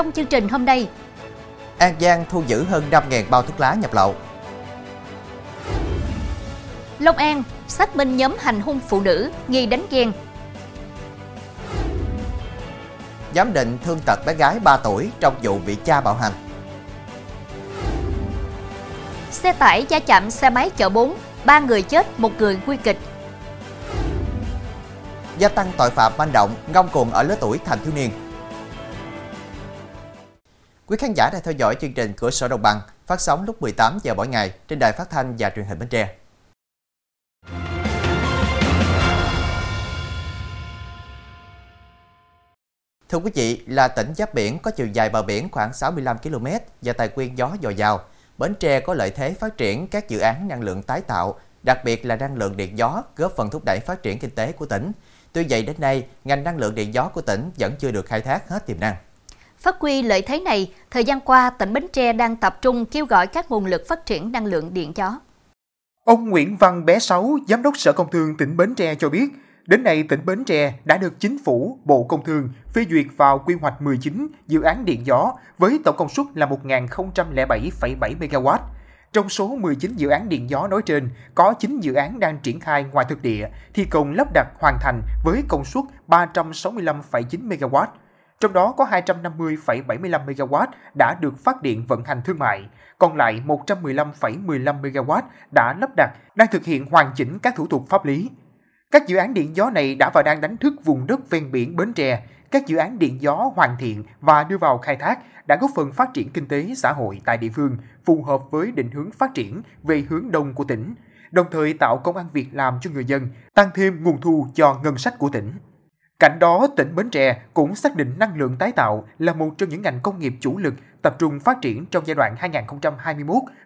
Trong chương trình hôm nay, An Giang thu giữ hơn 5.000 bao thuốc lá nhập lậu. Long An xác minh nhóm hành hung phụ nữ nghi đánh ghen. Giám định thương tật bé gái 3 tuổi trong vụ bị cha bạo hành. Xe tải va chạm xe máy chở 4, ba người chết, một người nguy kịch. Gia tăng tội phạm manh động, ngông cuồng ở lứa tuổi thành thiếu niên. Quý khán giả đang theo dõi chương trình Cửa sổ Đồng bằng phát sóng lúc 18 giờ mỗi ngày trên đài phát thanh và truyền hình Bến Tre. Thưa quý vị, là tỉnh giáp biển có chiều dài bờ biển khoảng 65 km và tài nguyên gió dồi dào. Bến Tre có lợi thế phát triển các dự án năng lượng tái tạo, đặc biệt là năng lượng điện gió góp phần thúc đẩy phát triển kinh tế của tỉnh. Tuy vậy đến nay, ngành năng lượng điện gió của tỉnh vẫn chưa được khai thác hết tiềm năng. Phát huy lợi thế này, thời gian qua tỉnh Bến Tre đang tập trung kêu gọi các nguồn lực phát triển năng lượng điện gió. Ông Nguyễn Văn Bé Sáu, Giám đốc Sở Công Thương tỉnh Bến Tre cho biết, đến nay tỉnh Bến Tre đã được Chính phủ, Bộ Công Thương phê duyệt vào quy hoạch 19 dự án điện gió với tổng công suất là 1.007,7 MW. Trong số 19 dự án điện gió nói trên, có 9 dự án đang triển khai ngoài thực địa, thi công lắp đặt hoàn thành với công suất 365,9 MW. Trong đó có 250,75 MW đã được phát điện vận hành thương mại, còn lại 115,15 MW đã lắp đặt, đang thực hiện hoàn chỉnh các thủ tục pháp lý. Các dự án điện gió này đã và đang đánh thức vùng đất ven biển Bến Tre. Các dự án điện gió hoàn thiện và đưa vào khai thác đã góp phần phát triển kinh tế xã hội tại địa phương, phù hợp với định hướng phát triển về hướng đông của tỉnh, đồng thời tạo công an việc làm cho người dân, tăng thêm nguồn thu cho ngân sách của tỉnh. Cạnh đó, tỉnh Bến Tre cũng xác định năng lượng tái tạo là một trong những ngành công nghiệp chủ lực tập trung phát triển trong giai đoạn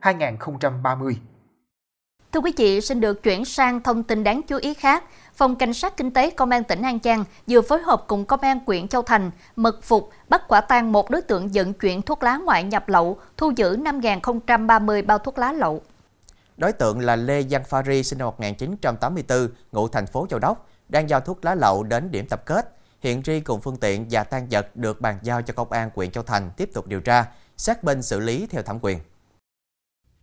2021-2030. Thưa quý vị, xin được chuyển sang thông tin đáng chú ý khác. Phòng Cảnh sát Kinh tế Công an tỉnh An Giang vừa phối hợp cùng Công an huyện Châu Thành mật phục bắt quả tang một đối tượng vận chuyển thuốc lá ngoại nhập lậu, thu giữ 5.030 bao thuốc lá lậu. Đối tượng là Lê Văn Phari sinh năm 1984, ngụ thành phố Châu Đốc, đang giao thuốc lá lậu đến điểm tập kết. Hiện Ri cùng phương tiện và tan vật được bàn giao cho Công an huyện Châu Thành tiếp tục điều tra, xác minh xử lý theo thẩm quyền.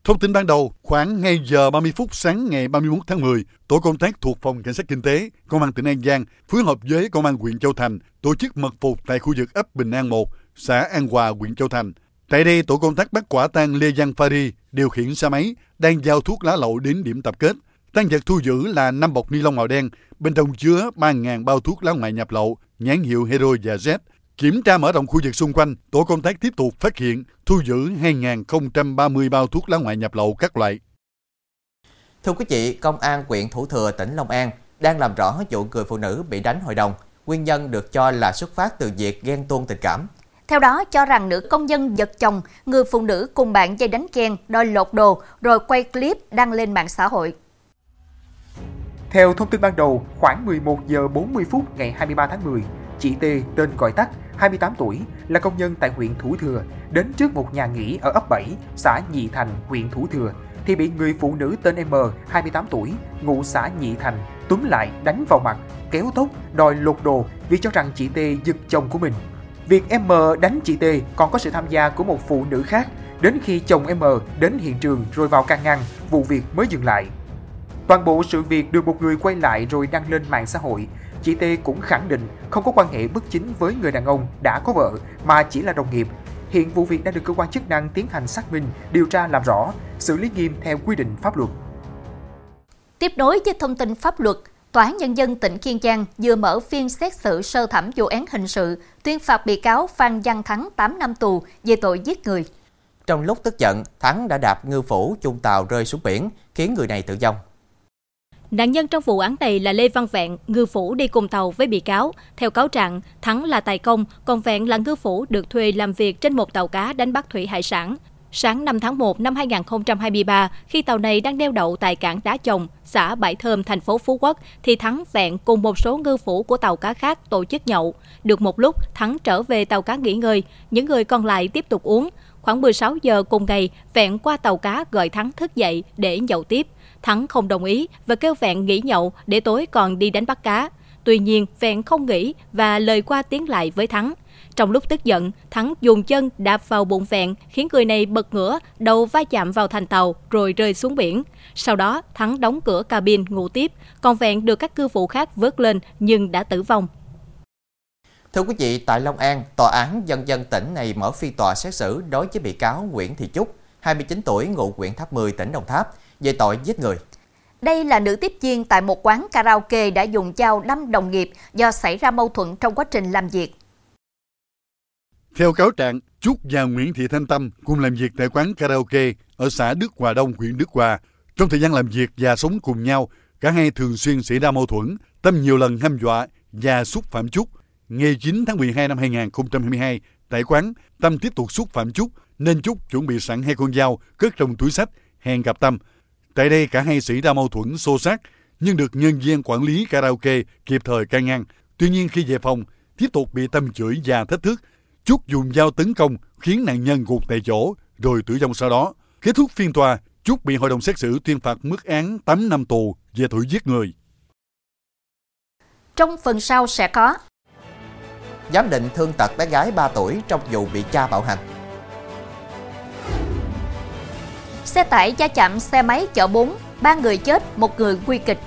Thông tin ban đầu, khoảng ngay giờ 30 phút sáng ngày 31 tháng 10, tổ công tác thuộc Phòng Cảnh sát Kinh tế, Công an tỉnh An Giang phối hợp với Công an huyện Châu Thành tổ chức mật phục tại khu vực ấp Bình An 1, xã An Hòa, huyện Châu Thành. Tại đây, tổ công tác bắt quả tang Lê Giang Phari điều khiển xe máy đang giao thuốc lá lậu đến điểm tập kết. Tăng vật thu giữ là 5 bọc ni lông màu đen, bên trong chứa 3.000 bao thuốc lá ngoại nhập lậu, nhãn hiệu Hero và Z. Kiểm tra mở rộng khu vực xung quanh, tổ công tác tiếp tục phát hiện thu giữ 2.030 bao thuốc lá ngoại nhập lậu các loại. Thưa quý vị, Công an huyện Thủ Thừa, tỉnh Long An đang làm rõ vụ người phụ nữ bị đánh hội đồng. Nguyên nhân được cho là xuất phát từ việc ghen tuông tình cảm. Theo đó, cho rằng nữ công nhân giật chồng, người phụ nữ cùng bạn dây đánh ghen, đòi lột đồ, rồi quay clip đăng lên mạng xã hội. Theo thông tin ban đầu, khoảng 11 giờ 40 phút ngày 23 tháng 10, chị T tên gọi tắt 28 tuổi là công nhân tại huyện Thủ Thừa đến trước một nhà nghỉ ở ấp 7, xã Nhị Thành, huyện Thủ Thừa thì bị người phụ nữ tên M, 28 tuổi, ngụ xã Nhị Thành, túm lại đánh vào mặt, kéo tóc, đòi lột đồ vì cho rằng chị T giật chồng của mình. Việc M đánh chị T còn có sự tham gia của một phụ nữ khác, đến khi chồng M đến hiện trường rồi vào can ngăn, vụ việc mới dừng lại. Toàn bộ sự việc được một người quay lại rồi đăng lên mạng xã hội. Chị T cũng khẳng định không có quan hệ bất chính với người đàn ông đã có vợ mà chỉ là đồng nghiệp. Hiện vụ việc đang được cơ quan chức năng tiến hành xác minh, điều tra làm rõ, xử lý nghiêm theo quy định pháp luật. Tiếp nối với thông tin pháp luật, Tòa án Nhân dân tỉnh Kiên Giang vừa mở phiên xét xử sơ thẩm vụ án hình sự, tuyên phạt bị cáo Phan Văn Thắng 8 năm tù về tội giết người. Trong lúc tức giận, Thắng đã đạp ngư phủ chung tàu rơi xuống biển, khiến người này tử vong. Nạn nhân trong vụ án này là Lê Văn Vẹn, ngư phủ đi cùng tàu với bị cáo. Theo cáo trạng, Thắng là tài công, còn Vẹn là ngư phủ được thuê làm việc trên một tàu cá đánh bắt thủy hải sản. Sáng 5 tháng 1 năm 2023, khi tàu này đang neo đậu tại cảng Đá Chồng, xã Bãi Thơm, thành phố Phú Quốc, thì Thắng Vẹn cùng một số ngư phủ của tàu cá khác tổ chức nhậu. Được một lúc, Thắng trở về tàu cá nghỉ ngơi, những người còn lại tiếp tục uống. Khoảng 16 giờ cùng ngày, Vẹn qua tàu cá gọi Thắng thức dậy để nhậu tiếp. Thắng không đồng ý và kêu Vẹn nghỉ nhậu để tối còn đi đánh bắt cá. Tuy nhiên, Vẹn không nghỉ và lời qua tiếng lại với Thắng. Trong lúc tức giận, Thắng dùng chân đạp vào bụng vẹn, khiến người này bật ngửa, đầu va chạm vào thành tàu rồi rơi xuống biển. Sau đó, Thắng đóng cửa cabin ngủ tiếp, còn vẹn được các cư vụ khác vớt lên nhưng đã tử vong. Thưa quý vị, tại Long An, Tòa án Nhân dân tỉnh này mở phiên tòa xét xử đối với bị cáo Nguyễn Thị Trúc, 29 tuổi, ngụ huyện Tháp 10, tỉnh Đồng Tháp, về tội giết người. Đây là nữ tiếp viên tại một quán karaoke đã dùng dao đâm đồng nghiệp do xảy ra mâu thuẫn trong quá trình làm việc. Theo cáo trạng, Trúc và Nguyễn Thị Thanh Tâm cùng làm việc tại quán karaoke ở xã Đức Hòa Đông, huyện Đức Hòa. Trong thời gian làm việc và sống cùng nhau, cả hai thường xuyên xảy ra mâu thuẫn, Tâm nhiều lần hăm dọa và xúc phạm Trúc. Ngày 9 tháng 12 năm 2022, tại quán, Tâm tiếp tục xúc phạm Trúc, nên Trúc chuẩn bị sẵn hai con dao cất trong túi sách, hẹn gặp Tâm. Tại đây cả hai xảy ra mâu thuẫn xô xát, nhưng được nhân viên quản lý karaoke kịp thời can ngăn. Tuy nhiên khi về phòng, tiếp tục bị Tâm chửi và thách thức. Trúc dùng dao tấn công khiến nạn nhân gục tại chỗ rồi tử vong sau đó. Kết thúc phiên tòa, Trúc bị hội đồng xét xử tuyên phạt mức án 8 năm tù về tội giết người. Trong phần sau sẽ có Giám định thương tật bé gái 3 tuổi trong vụ bị cha bạo hành. Xe tải va chạm xe máy chở 4, ba người chết, một người nguy kịch.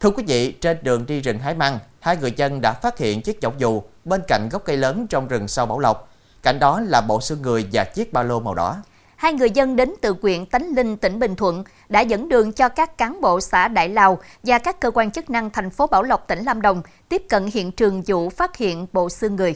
Thưa quý vị, trên đường đi rừng hái măng, hai người dân đã phát hiện chiếc chậu dù bên cạnh gốc cây lớn trong rừng sau Bảo Lộc. Cạnh đó là bộ xương người và chiếc ba lô màu đỏ. Hai người dân đến từ huyện Tánh Linh, tỉnh Bình Thuận đã dẫn đường cho các cán bộ xã Đại Lào và các cơ quan chức năng thành phố Bảo Lộc, tỉnh Lâm Đồng tiếp cận hiện trường vụ phát hiện bộ xương người.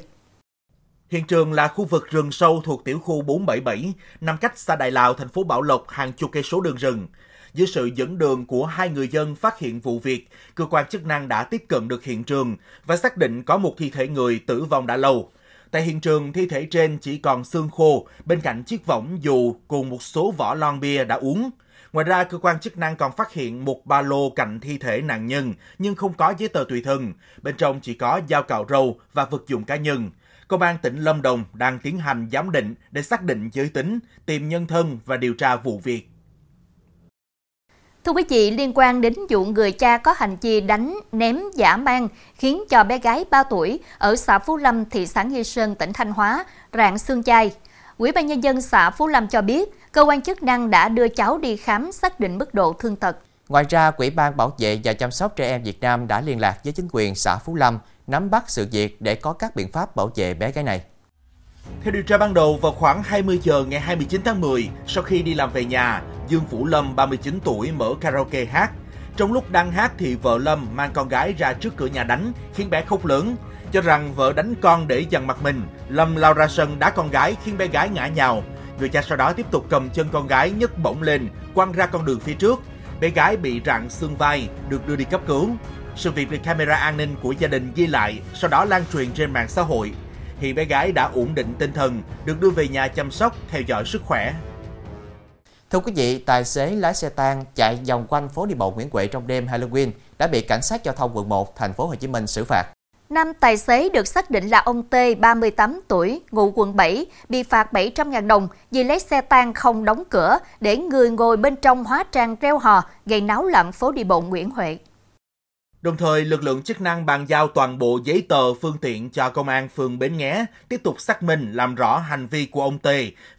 Hiện trường là khu vực rừng sâu thuộc tiểu khu 477, nằm cách xa Đại Lào, thành phố Bảo Lộc hàng chục cây số đường rừng. Dưới sự dẫn đường của hai người dân phát hiện vụ việc, cơ quan chức năng đã tiếp cận được hiện trường và xác định có một thi thể người tử vong đã lâu. Tại hiện trường, thi thể trên chỉ còn xương khô, bên cạnh chiếc võng dù cùng một số vỏ lon bia đã uống. Ngoài ra, cơ quan chức năng còn phát hiện một ba lô cạnh thi thể nạn nhân nhưng không có giấy tờ tùy thân. Bên trong chỉ có dao cạo râu và vật dụng cá nhân. Công an tỉnh Lâm Đồng đang tiến hành giám định để xác định giới tính, tìm nhân thân và điều tra vụ việc. Thưa quý vị, liên quan đến vụ người cha có hành vi đánh, ném, giả mang khiến cho bé gái 3 tuổi ở xã Phú Lâm, thị xã Nghi Sơn, tỉnh Thanh Hóa rạn xương chai. Ủy ban nhân dân xã Phú Lâm cho biết, cơ quan chức năng đã đưa cháu đi khám xác định mức độ thương tật. Ngoài ra, Quỹ ban Bảo vệ và Chăm sóc trẻ em Việt Nam đã liên lạc với chính quyền xã Phú Lâm nắm bắt sự việc để có các biện pháp bảo vệ bé gái này. Theo điều tra ban đầu, vào khoảng 20 giờ ngày 29 tháng 10, sau khi đi làm về nhà, Dương Vũ Lâm, 39 tuổi, mở karaoke hát. Trong lúc đang hát thì vợ Lâm mang con gái ra trước cửa nhà đánh, khiến bé khóc lớn. Cho rằng vợ đánh con để dằn mặt mình, Lâm lao ra sân đá con gái khiến bé gái ngã nhào. Người cha sau đó tiếp tục cầm chân con gái nhấc bổng lên, quăng ra con đường phía trước. Bé gái bị rạn xương vai, được đưa đi cấp cứu. Sự việc được camera an ninh của gia đình ghi lại, sau đó lan truyền trên mạng xã hội. Hiện bé gái đã ổn định tinh thần, được đưa về nhà chăm sóc, theo dõi sức khỏe. Thưa quý vị, tài xế lái xe tang chạy vòng quanh phố đi bộ Nguyễn Huệ trong đêm Halloween đã bị cảnh sát giao thông quận 1 thành phố Hồ Chí Minh xử phạt. Nam tài xế được xác định là ông T, 38 tuổi, ngụ quận 7, bị phạt 700.000 đồng vì lấy xe tang không đóng cửa để người ngồi bên trong hóa trang reo hò, gây náo loạn phố đi bộ Nguyễn Huệ. Đồng thời, lực lượng chức năng bàn giao toàn bộ giấy tờ phương tiện cho công an phường Bến Nghé tiếp tục xác minh làm rõ hành vi của ông T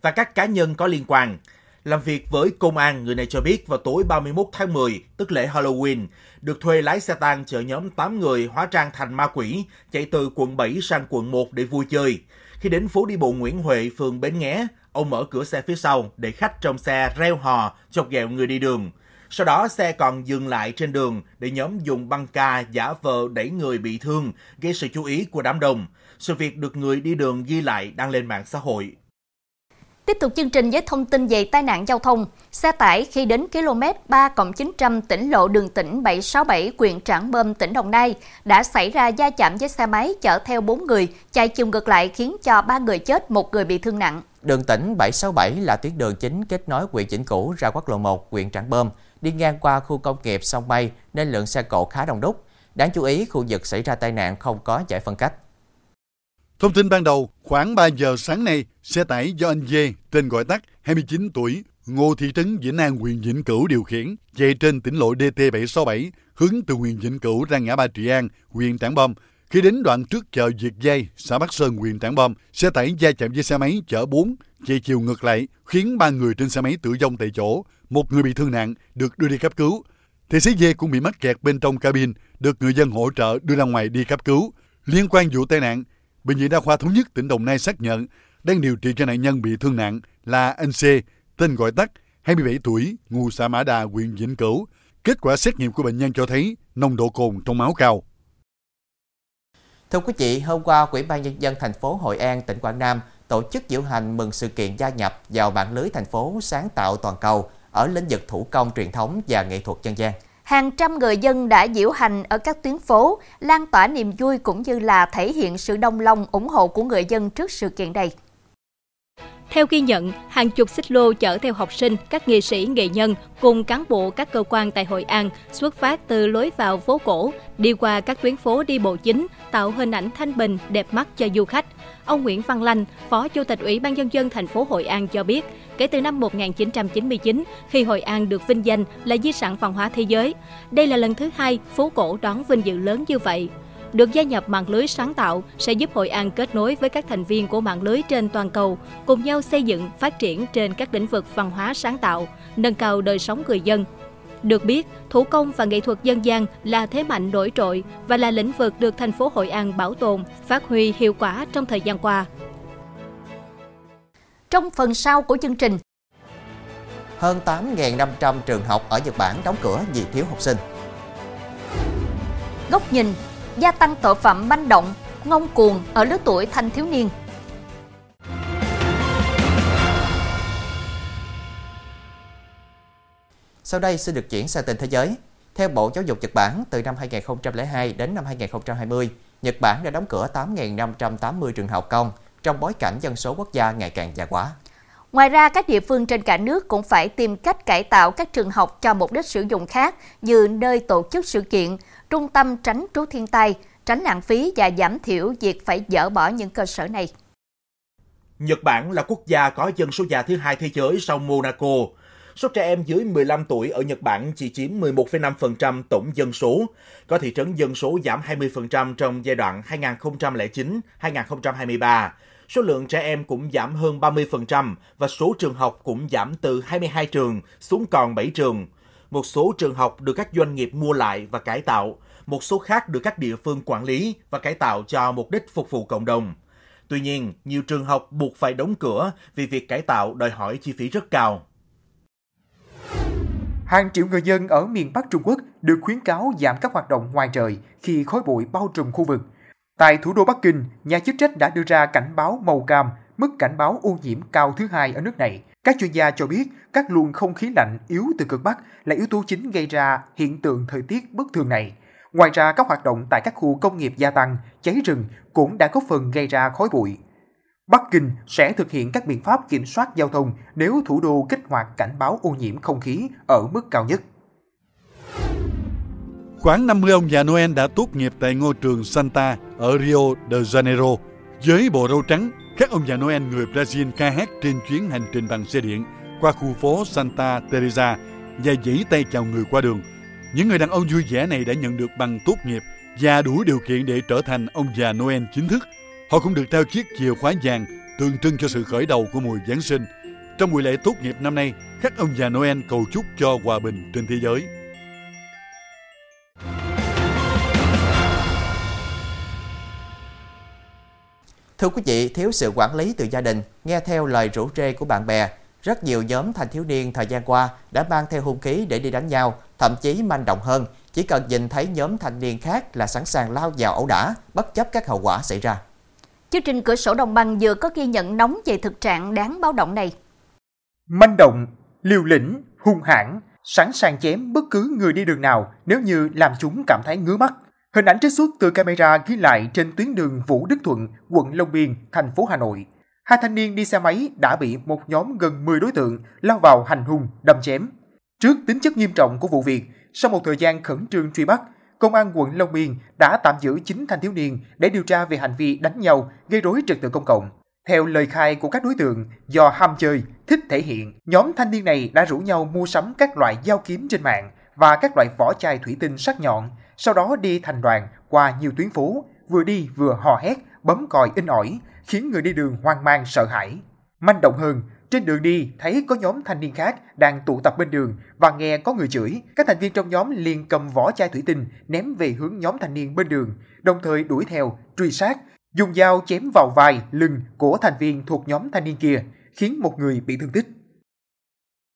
và các cá nhân có liên quan. Làm việc với công an, người này cho biết vào tối 31 tháng 10, tức lễ Halloween, được thuê lái xe tang chở nhóm 8 người hóa trang thành ma quỷ, chạy từ quận 7 sang quận 1 để vui chơi. Khi đến phố đi bộ Nguyễn Huệ, phường Bến Nghé, ông mở cửa xe phía sau để khách trong xe reo hò, chọc ghẹo người đi đường. Sau đó xe còn dừng lại trên đường để nhóm dùng băng ca giả vờ đẩy người bị thương, gây sự chú ý của đám đông. Sự việc được người đi đường ghi lại đăng lên mạng xã hội. Tiếp tục chương trình với thông tin về tai nạn giao thông. Xe tải khi đến km 3 900 tỉnh lộ đường tỉnh 767 huyện Trảng Bơm, tỉnh Đồng Nai đã xảy ra va chạm với xe máy chở theo 4 người, chạy chiều ngược lại khiến cho 3 người chết, một người bị thương nặng. Đường tỉnh 767 là tuyến đường chính kết nối huyện Chỉnh Cũ ra quốc lộ 1, huyện Trảng Bơm, đi ngang qua khu công nghiệp sông Bay nên lượng xe cộ khá đông đúc. Đáng chú ý, khu vực xảy ra tai nạn không có giải phân cách. Thông tin ban đầu, khoảng 3 giờ sáng nay, xe tải do anh Dê, tên gọi tắt 29 tuổi, ngô thị trấn Vĩnh An, huyện Vĩnh Cửu điều khiển, chạy trên tỉnh lộ DT767, hướng từ huyện Vĩnh Cửu ra ngã ba Trị An, huyện Trảng Bom. Khi đến đoạn trước chợ Việt Dây, xã Bắc Sơn, huyện Trảng Bom, xe tải va chạm với xe máy chở 4, chạy chiều ngược lại, khiến ba người trên xe máy tử vong tại chỗ, một người bị thương nặng, được đưa đi cấp cứu. Tài xế dê cũng bị mắc kẹt bên trong cabin, được người dân hỗ trợ đưa ra ngoài đi cấp cứu. Liên quan vụ tai nạn, Bệnh viện Đa khoa Thống nhất tỉnh Đồng Nai xác nhận đang điều trị cho nạn nhân bị thương nặng là anh C, tên gọi tắt, 27 tuổi, ngụ xã Mã Đà, huyện Vĩnh Cửu. Kết quả xét nghiệm của bệnh nhân cho thấy nồng độ cồn trong máu cao. Thưa quý vị, hôm qua, Ủy ban Nhân dân thành phố Hội An, tỉnh Quảng Nam tổ chức diễu hành mừng sự kiện gia nhập vào mạng lưới thành phố sáng tạo toàn cầu ở lĩnh vực thủ công truyền thống và nghệ thuật dân gian. Hàng trăm người dân đã diễu hành ở các tuyến phố, lan tỏa niềm vui cũng như là thể hiện sự đồng lòng ủng hộ của người dân trước sự kiện này. Theo ghi nhận, hàng chục xích lô chở theo học sinh, các nghệ sĩ, nghệ nhân cùng cán bộ các cơ quan tại Hội An xuất phát từ lối vào phố cổ, đi qua các tuyến phố đi bộ chính, tạo hình ảnh thanh bình, đẹp mắt cho du khách. Ông Nguyễn Văn Lanh, Phó Chủ tịch Ủy ban Nhân dân thành phố Hội An cho biết, kể từ năm 1999, khi Hội An được vinh danh là di sản văn hóa thế giới, đây là lần thứ hai phố cổ đón vinh dự lớn như vậy. Được gia nhập mạng lưới sáng tạo sẽ giúp Hội An kết nối với các thành viên của mạng lưới trên toàn cầu, cùng nhau xây dựng, phát triển trên các lĩnh vực văn hóa sáng tạo, nâng cao đời sống người dân. Được biết, thủ công và nghệ thuật dân gian là thế mạnh nổi trội và là lĩnh vực được thành phố Hội An bảo tồn, phát huy hiệu quả trong thời gian qua. Trong phần sau của chương trình, hơn 8.500 trường học ở Nhật Bản đóng cửa vì thiếu học sinh. Góc nhìn gia tăng tội phạm manh động, ngông cuồng ở lứa tuổi thanh thiếu niên. Sau đây xin được chuyển sang tình thế giới. Theo Bộ Giáo dục Nhật Bản, từ năm 2002 đến năm 2020, Nhật Bản đã đóng cửa 8.580 trường học công trong bối cảnh dân số quốc gia ngày càng già hóa. Ngoài ra, các địa phương trên cả nước cũng phải tìm cách cải tạo các trường học cho mục đích sử dụng khác như nơi tổ chức sự kiện, trung tâm tránh trú thiên tai, tránh lãng phí và giảm thiểu việc phải dỡ bỏ những cơ sở này. Nhật Bản là quốc gia có dân số già thứ hai thế giới sau Monaco. Số trẻ em dưới 15 tuổi ở Nhật Bản chỉ chiếm 11,5% tổng dân số, có thị trấn dân số giảm 20% trong giai đoạn 2009-2023. Số lượng trẻ em cũng giảm hơn 30% và số trường học cũng giảm từ 22 trường xuống còn 7 trường. Một số trường học được các doanh nghiệp mua lại và cải tạo, một số khác được các địa phương quản lý và cải tạo cho mục đích phục vụ cộng đồng. Tuy nhiên, nhiều trường học buộc phải đóng cửa vì việc cải tạo đòi hỏi chi phí rất cao. Hàng triệu người dân ở miền Bắc Trung Quốc được khuyến cáo giảm các hoạt động ngoài trời khi khói bụi bao trùm khu vực. Tại thủ đô Bắc Kinh, nhà chức trách đã đưa ra cảnh báo màu cam, mức cảnh báo ô nhiễm cao thứ hai ở nước này. Các chuyên gia cho biết các luồng không khí lạnh yếu từ cực Bắc là yếu tố chính gây ra hiện tượng thời tiết bất thường này. Ngoài ra, các hoạt động tại các khu công nghiệp gia tăng, cháy rừng cũng đã góp phần gây ra khói bụi. Bắc Kinh sẽ thực hiện các biện pháp kiểm soát giao thông nếu thủ đô kích hoạt cảnh báo ô nhiễm không khí ở mức cao nhất. Khoảng 50 ông già Noel đã tốt nghiệp tại ngôi trường Santa ở Rio de Janeiro. Với bộ râu trắng, các ông già Noel người Brazil ca hát trên chuyến hành trình bằng xe điện qua khu phố Santa Teresa và dãy tay chào người qua đường. Những người đàn ông vui vẻ này đã nhận được bằng tốt nghiệp và đủ điều kiện để trở thành ông già Noel chính thức. Họ cũng được trao chiếc chìa khóa vàng tượng trưng cho sự khởi đầu của mùa Giáng sinh. Trong buổi lễ tốt nghiệp năm nay, các ông già Noel cầu chúc cho hòa bình trên thế giới. Thưa quý vị, thiếu sự quản lý từ gia đình, nghe theo lời rủ rê của bạn bè, rất nhiều nhóm thanh thiếu niên thời gian qua đã mang theo hung khí để đi đánh nhau, thậm chí manh động hơn, chỉ cần nhìn thấy nhóm thanh niên khác là sẵn sàng lao vào ẩu đả, bất chấp các hậu quả xảy ra. Chương trình Cửa sổ Đồng bằng vừa có ghi nhận nóng về thực trạng đáng báo động này. Manh động, liều lĩnh, hung hãn, sẵn sàng chém bất cứ người đi đường nào nếu như làm chúng cảm thấy ngứa mắt. Hình ảnh trích xuất từ camera ghi lại trên tuyến đường Vũ Đức Thuận, quận Long Biên, thành phố Hà Nội. Hai thanh niên đi xe máy đã bị một nhóm gần 10 đối tượng lao vào hành hung, đâm chém. Trước tính chất nghiêm trọng của vụ việc, sau một thời gian khẩn trương truy bắt, Công an quận Long Biên đã tạm giữ 9 thanh thiếu niên để điều tra về hành vi đánh nhau, gây rối trật tự công cộng. Theo lời khai của các đối tượng, do ham chơi, thích thể hiện, nhóm thanh niên này đã rủ nhau mua sắm các loại dao kiếm trên mạng và các loại vỏ chai thủy tinh sắc nhọn, sau đó đi thành đoàn qua nhiều tuyến phố, vừa đi vừa hò hét, bấm còi in ỏi, khiến người đi đường hoang mang sợ hãi. Manh động hơn, trên đường đi thấy có nhóm thanh niên khác đang tụ tập bên đường và nghe có người chửi. Các thành viên trong nhóm liền cầm vỏ chai thủy tinh ném về hướng nhóm thanh niên bên đường, đồng thời đuổi theo, truy sát, dùng dao chém vào vai, lưng của thành viên thuộc nhóm thanh niên kia, khiến một người bị thương tích.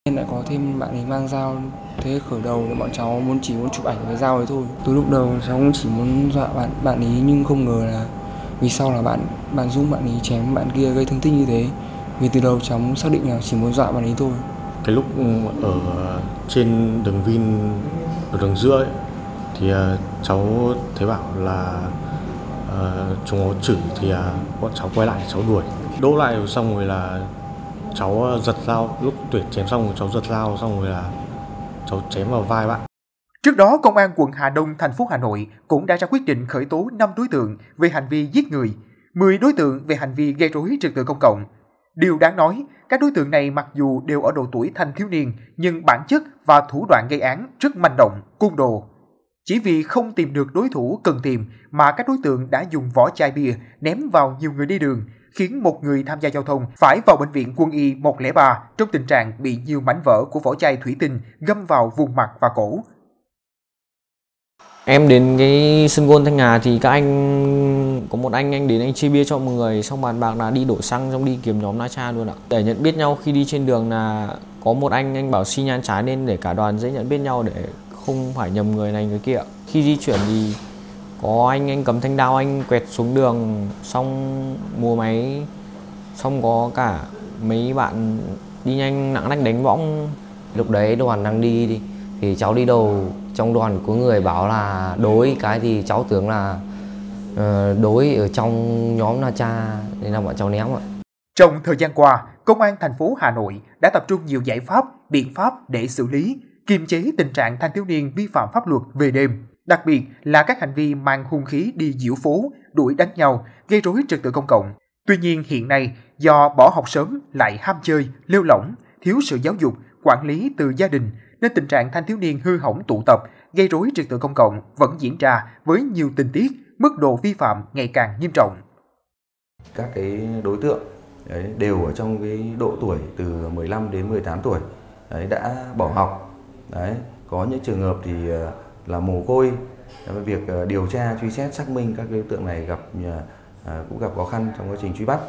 Em lại có thêm bạn ấy mang dao thế khởi đầu thì bọn cháu muốn chỉ muốn chụp ảnh với dao ấy thôi. Từ lúc đầu cháu cũng chỉ muốn dọa bạn bạn ấy nhưng không ngờ là vì sau là bạn bạn Dũng bạn ấy chém bạn kia gây thương tích như thế. Vì từ đầu cháu xác định là chỉ muốn dọa bạn ấy thôi. Cái lúc ở trên đường Vin ở đường giữa ấy, thì à, cháu thấy bảo là uh, chúng nó chửi thì uh, bọn cháu quay lại cháu đuổi đỗ lại xong rồi là cháu ờ, giật dao lúc tuyển chém xong rồi cháu giật dao xong rồi là cháu chém vào vai bạn Trước đó, Công an quận Hà Đông, thành phố Hà Nội cũng đã ra quyết định khởi tố 5 đối tượng về hành vi giết người, 10 đối tượng về hành vi gây rối trật tự công cộng. Điều đáng nói, các đối tượng này mặc dù đều ở độ tuổi thanh thiếu niên, nhưng bản chất và thủ đoạn gây án rất manh động, côn đồ. Chỉ vì không tìm được đối thủ cần tìm mà các đối tượng đã dùng vỏ chai bia ném vào nhiều người đi đường, khiến một người tham gia giao thông phải vào bệnh viện quân y 103 trong tình trạng bị nhiều mảnh vỡ của vỏ chai thủy tinh găm vào vùng mặt và cổ. Em đến cái sân gôn Thanh Hà thì các anh, có một anh anh đến anh chia bia cho mọi người, xong bàn bạc là đi đổ xăng, xong đi kiếm nhóm Na Cha luôn ạ. Để nhận biết nhau khi đi trên đường là có một anh anh bảo xi nhan trái nên để cả đoàn dễ nhận biết nhau để không phải nhầm người này người kia. Khi di chuyển thì có anh anh cầm thanh đao anh quẹt xuống đường xong mua máy xong có cả mấy bạn đi nhanh nặng nách đánh võng lúc đấy đoàn đang đi đi thì cháu đi đầu trong đoàn có người bảo là đối cái thì cháu tưởng là uh, đối ở trong nhóm Na Cha nên là bọn cháu ném ạ. Trong thời gian qua, Công an thành phố Hà Nội đã tập trung nhiều giải pháp, biện pháp để xử lý, kiềm chế tình trạng thanh thiếu niên vi phạm pháp luật về đêm, đặc biệt là các hành vi mang hung khí đi diễu phố, đuổi đánh nhau, gây rối trật tự công cộng. Tuy nhiên hiện nay, do bỏ học sớm lại ham chơi, lêu lỏng, thiếu sự giáo dục, quản lý từ gia đình, nên tình trạng thanh thiếu niên hư hỏng tụ tập, gây rối trật tự công cộng vẫn diễn ra với nhiều tình tiết, mức độ vi phạm ngày càng nghiêm trọng. Các cái đối tượng đấy, đều ở trong cái độ tuổi từ 15 đến 18 tuổi đấy, đã bỏ học. Đấy, có những trường hợp thì ờ, là mồ côi việc ờ, điều tra truy xét xác minh các đối tượng này gặp ờ, ờ, cũng gặp khó khăn trong quá trình truy bắt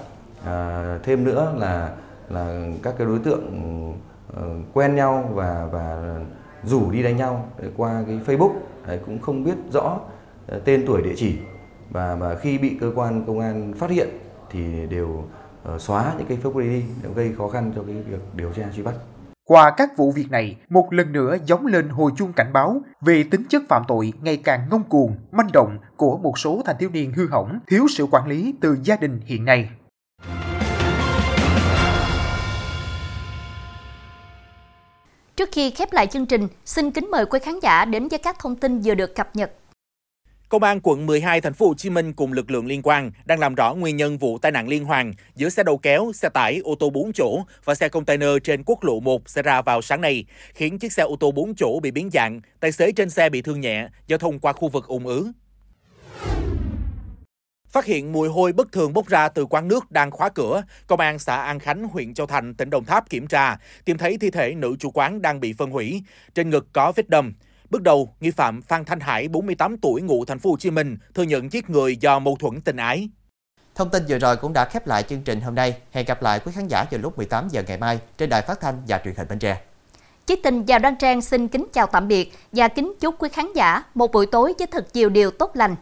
à, thêm nữa là là các cái đối tượng quen nhau và và rủ đi đánh nhau qua cái Facebook đấy, cũng không biết rõ tên tuổi địa chỉ và mà khi bị cơ quan công an phát hiện thì đều xóa những cái Facebook đi gây khó khăn cho cái việc điều tra truy bắt. Qua các vụ việc này, một lần nữa giống lên hồi chuông cảnh báo về tính chất phạm tội ngày càng ngông cuồng, manh động của một số thanh thiếu niên hư hỏng, thiếu sự quản lý từ gia đình hiện nay. Trước khi khép lại chương trình, xin kính mời quý khán giả đến với các thông tin vừa được cập nhật. Công an quận 12 thành phố Hồ Chí Minh cùng lực lượng liên quan đang làm rõ nguyên nhân vụ tai nạn liên hoàn giữa xe đầu kéo, xe tải, ô tô 4 chỗ và xe container trên quốc lộ 1 xảy ra vào sáng nay, khiến chiếc xe ô tô 4 chỗ bị biến dạng, tài xế trên xe bị thương nhẹ, giao thông qua khu vực ủng ứ. Phát hiện mùi hôi bất thường bốc ra từ quán nước đang khóa cửa, Công an xã An Khánh, huyện Châu Thành, tỉnh Đồng Tháp kiểm tra, tìm thấy thi thể nữ chủ quán đang bị phân hủy, trên ngực có vết đâm. Bước đầu, nghi phạm Phan Thanh Hải, 48 tuổi, ngụ thành phố Hồ Chí Minh, thừa nhận giết người do mâu thuẫn tình ái. Thông tin vừa rồi cũng đã khép lại chương trình hôm nay. Hẹn gặp lại quý khán giả vào lúc 18 giờ ngày mai trên đài phát thanh và truyền hình Bến Tre. Chí Tình và Đoan Trang xin kính chào tạm biệt và kính chúc quý khán giả một buổi tối với thật nhiều điều tốt lành.